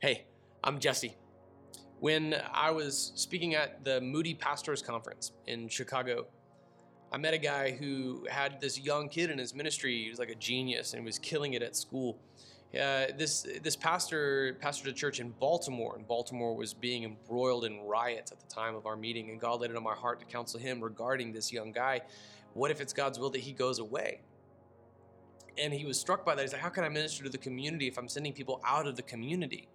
Hey, I'm Jesse. When I was speaking at the Moody Pastors Conference in Chicago, I met a guy who had this young kid in his ministry. He was like a genius and was killing it at school. Uh, this this pastor pastored a church in Baltimore, and Baltimore was being embroiled in riots at the time of our meeting. And God laid it on my heart to counsel him regarding this young guy. What if it's God's will that he goes away? And he was struck by that. He's like, "How can I minister to the community if I'm sending people out of the community?"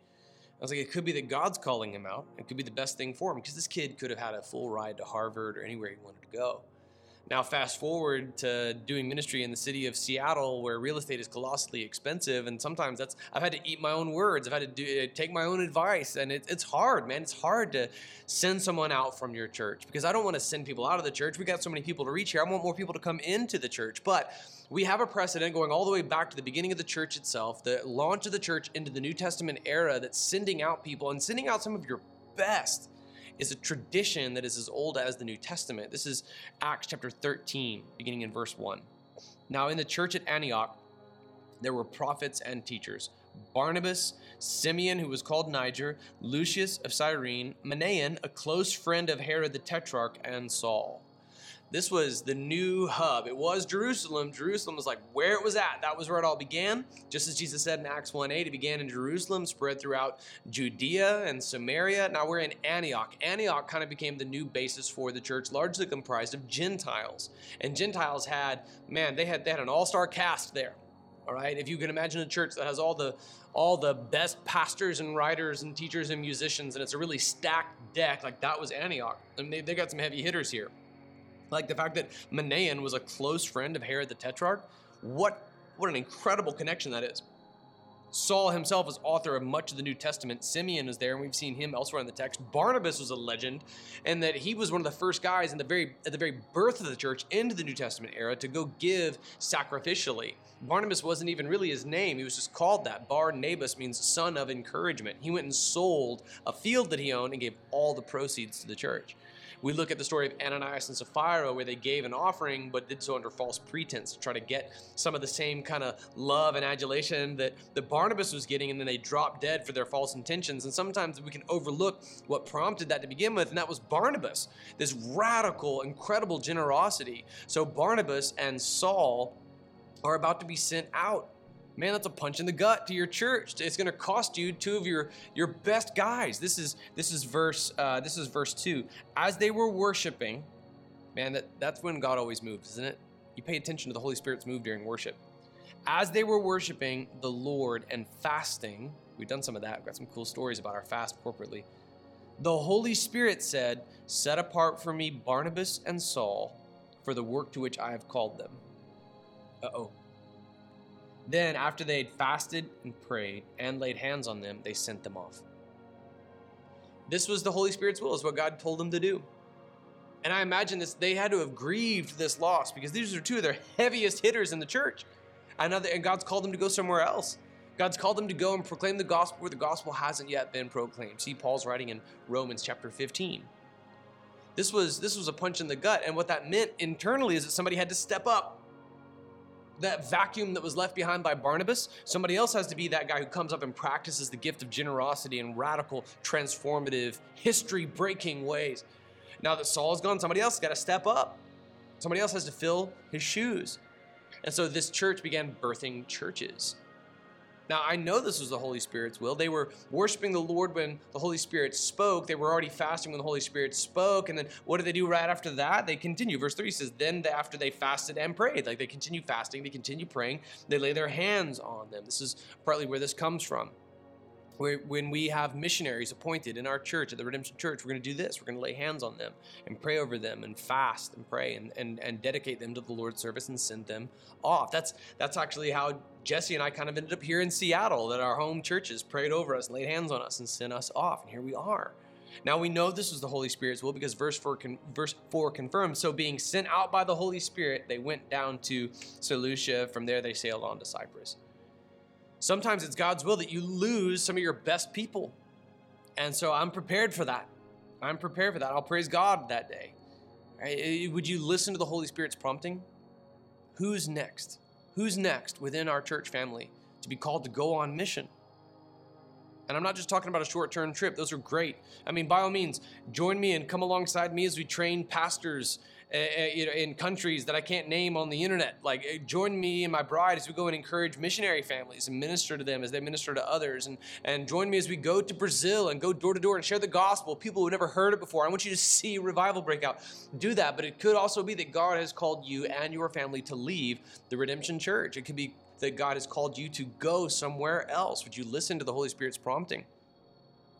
I was like, "It could be that God's calling him out. It could be the best thing for him because this kid could have had a full ride to Harvard or anywhere he wanted to go." Now, fast forward to doing ministry in the city of Seattle, where real estate is colossally expensive, and sometimes that's I've had to eat my own words. I've had to do, uh, take my own advice, and it, it's hard, man. It's hard to send someone out from your church because I don't want to send people out of the church. We got so many people to reach here. I want more people to come into the church, but we have a precedent going all the way back to the beginning of the church itself, the launch of the church into the New Testament era, that's sending out people and sending out some of your best is a tradition that is as old as the New Testament. This is Acts chapter 13, beginning in verse 1. Now, in the church at Antioch, there were prophets and teachers Barnabas, Simeon, who was called Niger, Lucius of Cyrene, Manaen, a close friend of Herod the Tetrarch, and Saul. This was the new hub. It was Jerusalem. Jerusalem was like where it was at. That was where it all began. Just as Jesus said in Acts 1 8, it began in Jerusalem, spread throughout Judea and Samaria. Now we're in Antioch. Antioch kind of became the new basis for the church, largely comprised of Gentiles. And Gentiles had, man, they had they had an all-star cast there. All right. If you can imagine a church that has all the all the best pastors and writers and teachers and musicians, and it's a really stacked deck, like that was Antioch. And they, they got some heavy hitters here. Like the fact that Manaen was a close friend of Herod the Tetrarch. What, what an incredible connection that is. Saul himself is author of much of the New Testament. Simeon is there, and we've seen him elsewhere in the text. Barnabas was a legend, and that he was one of the first guys in the very at the very birth of the church into the New Testament era to go give sacrificially. Barnabas wasn't even really his name; he was just called that. Barnabas means son of encouragement. He went and sold a field that he owned and gave all the proceeds to the church. We look at the story of Ananias and Sapphira, where they gave an offering but did so under false pretense to try to get some of the same kind of love and adulation that, that Barnabas was getting, and then they dropped dead for their false intentions. And sometimes we can overlook what prompted that to begin with, and that was Barnabas, this radical, incredible generosity. So Barnabas and Saul are about to be sent out man that's a punch in the gut to your church. It's going to cost you two of your your best guys. This is this is verse uh, this is verse 2 as they were worshiping man that that's when god always moves isn't it? You pay attention to the holy spirit's move during worship. As they were worshiping the lord and fasting we've done some of that we've got some cool stories about our fast corporately. The holy spirit said set apart for me barnabas and saul for the work to which i have called them. Uh-oh then, after they had fasted and prayed and laid hands on them, they sent them off. This was the Holy Spirit's will, is what God told them to do. And I imagine this, they had to have grieved this loss because these are two of their heaviest hitters in the church. And God's called them to go somewhere else. God's called them to go and proclaim the gospel where the gospel hasn't yet been proclaimed. See Paul's writing in Romans chapter 15. This was this was a punch in the gut, and what that meant internally is that somebody had to step up that vacuum that was left behind by Barnabas, somebody else has to be that guy who comes up and practices the gift of generosity in radical, transformative, history breaking ways. Now that Saul's gone, somebody else has got to step up. Somebody else has to fill his shoes. And so this church began birthing churches. Now, I know this was the Holy Spirit's will. They were worshiping the Lord when the Holy Spirit spoke. They were already fasting when the Holy Spirit spoke. And then what did they do right after that? They continue. Verse 3 says, Then after they fasted and prayed, like they continue fasting, they continue praying, they lay their hands on them. This is partly where this comes from when we have missionaries appointed in our church at the redemption church we're going to do this we're going to lay hands on them and pray over them and fast and pray and, and, and dedicate them to the lord's service and send them off that's that's actually how jesse and i kind of ended up here in seattle that our home churches prayed over us laid hands on us and sent us off and here we are now we know this was the Holy Spirit's will because verse 4, con- verse 4 confirms. So, being sent out by the Holy Spirit, they went down to Seleucia. From there, they sailed on to Cyprus. Sometimes it's God's will that you lose some of your best people. And so I'm prepared for that. I'm prepared for that. I'll praise God that day. Right? Would you listen to the Holy Spirit's prompting? Who's next? Who's next within our church family to be called to go on mission? And I'm not just talking about a short term trip, those are great. I mean, by all means, join me and come alongside me as we train pastors uh, in countries that I can't name on the internet. Like, uh, join me and my bride as we go and encourage missionary families and minister to them as they minister to others. And, and join me as we go to Brazil and go door to door and share the gospel. People who've never heard it before. I want you to see revival break out. Do that. But it could also be that God has called you and your family to leave the Redemption Church. It could be that God has called you to go somewhere else. Would you listen to the Holy Spirit's prompting?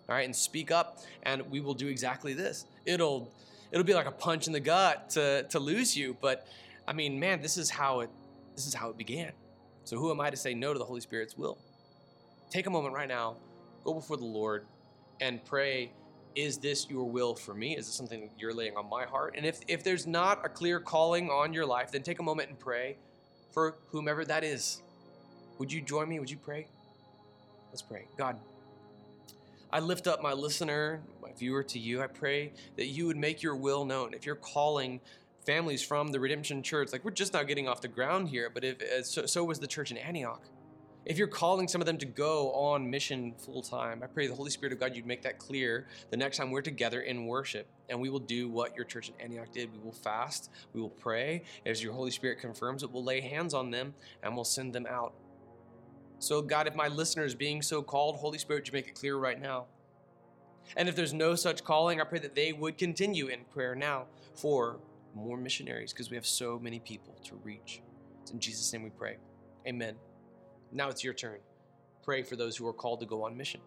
All right, and speak up, and we will do exactly this. It'll it'll be like a punch in the gut to to lose you, but I mean, man, this is how it this is how it began. So who am I to say no to the Holy Spirit's will? Take a moment right now, go before the Lord, and pray. Is this your will for me? Is this something you're laying on my heart? And if, if there's not a clear calling on your life, then take a moment and pray for whomever that is. Would you join me? Would you pray? Let's pray. God, I lift up my listener, my viewer to you. I pray that you would make your will known. If you're calling families from the Redemption Church, like we're just now getting off the ground here, but if uh, so, so was the church in Antioch. If you're calling some of them to go on mission full time, I pray the Holy Spirit of God, you'd make that clear the next time we're together in worship. And we will do what your church in Antioch did. We will fast, we will pray. As your Holy Spirit confirms it, we'll lay hands on them and we'll send them out. So, God, if my listeners being so called, Holy Spirit, you make it clear right now. And if there's no such calling, I pray that they would continue in prayer now for more missionaries because we have so many people to reach. It's in Jesus' name we pray. Amen. Now it's your turn. Pray for those who are called to go on mission.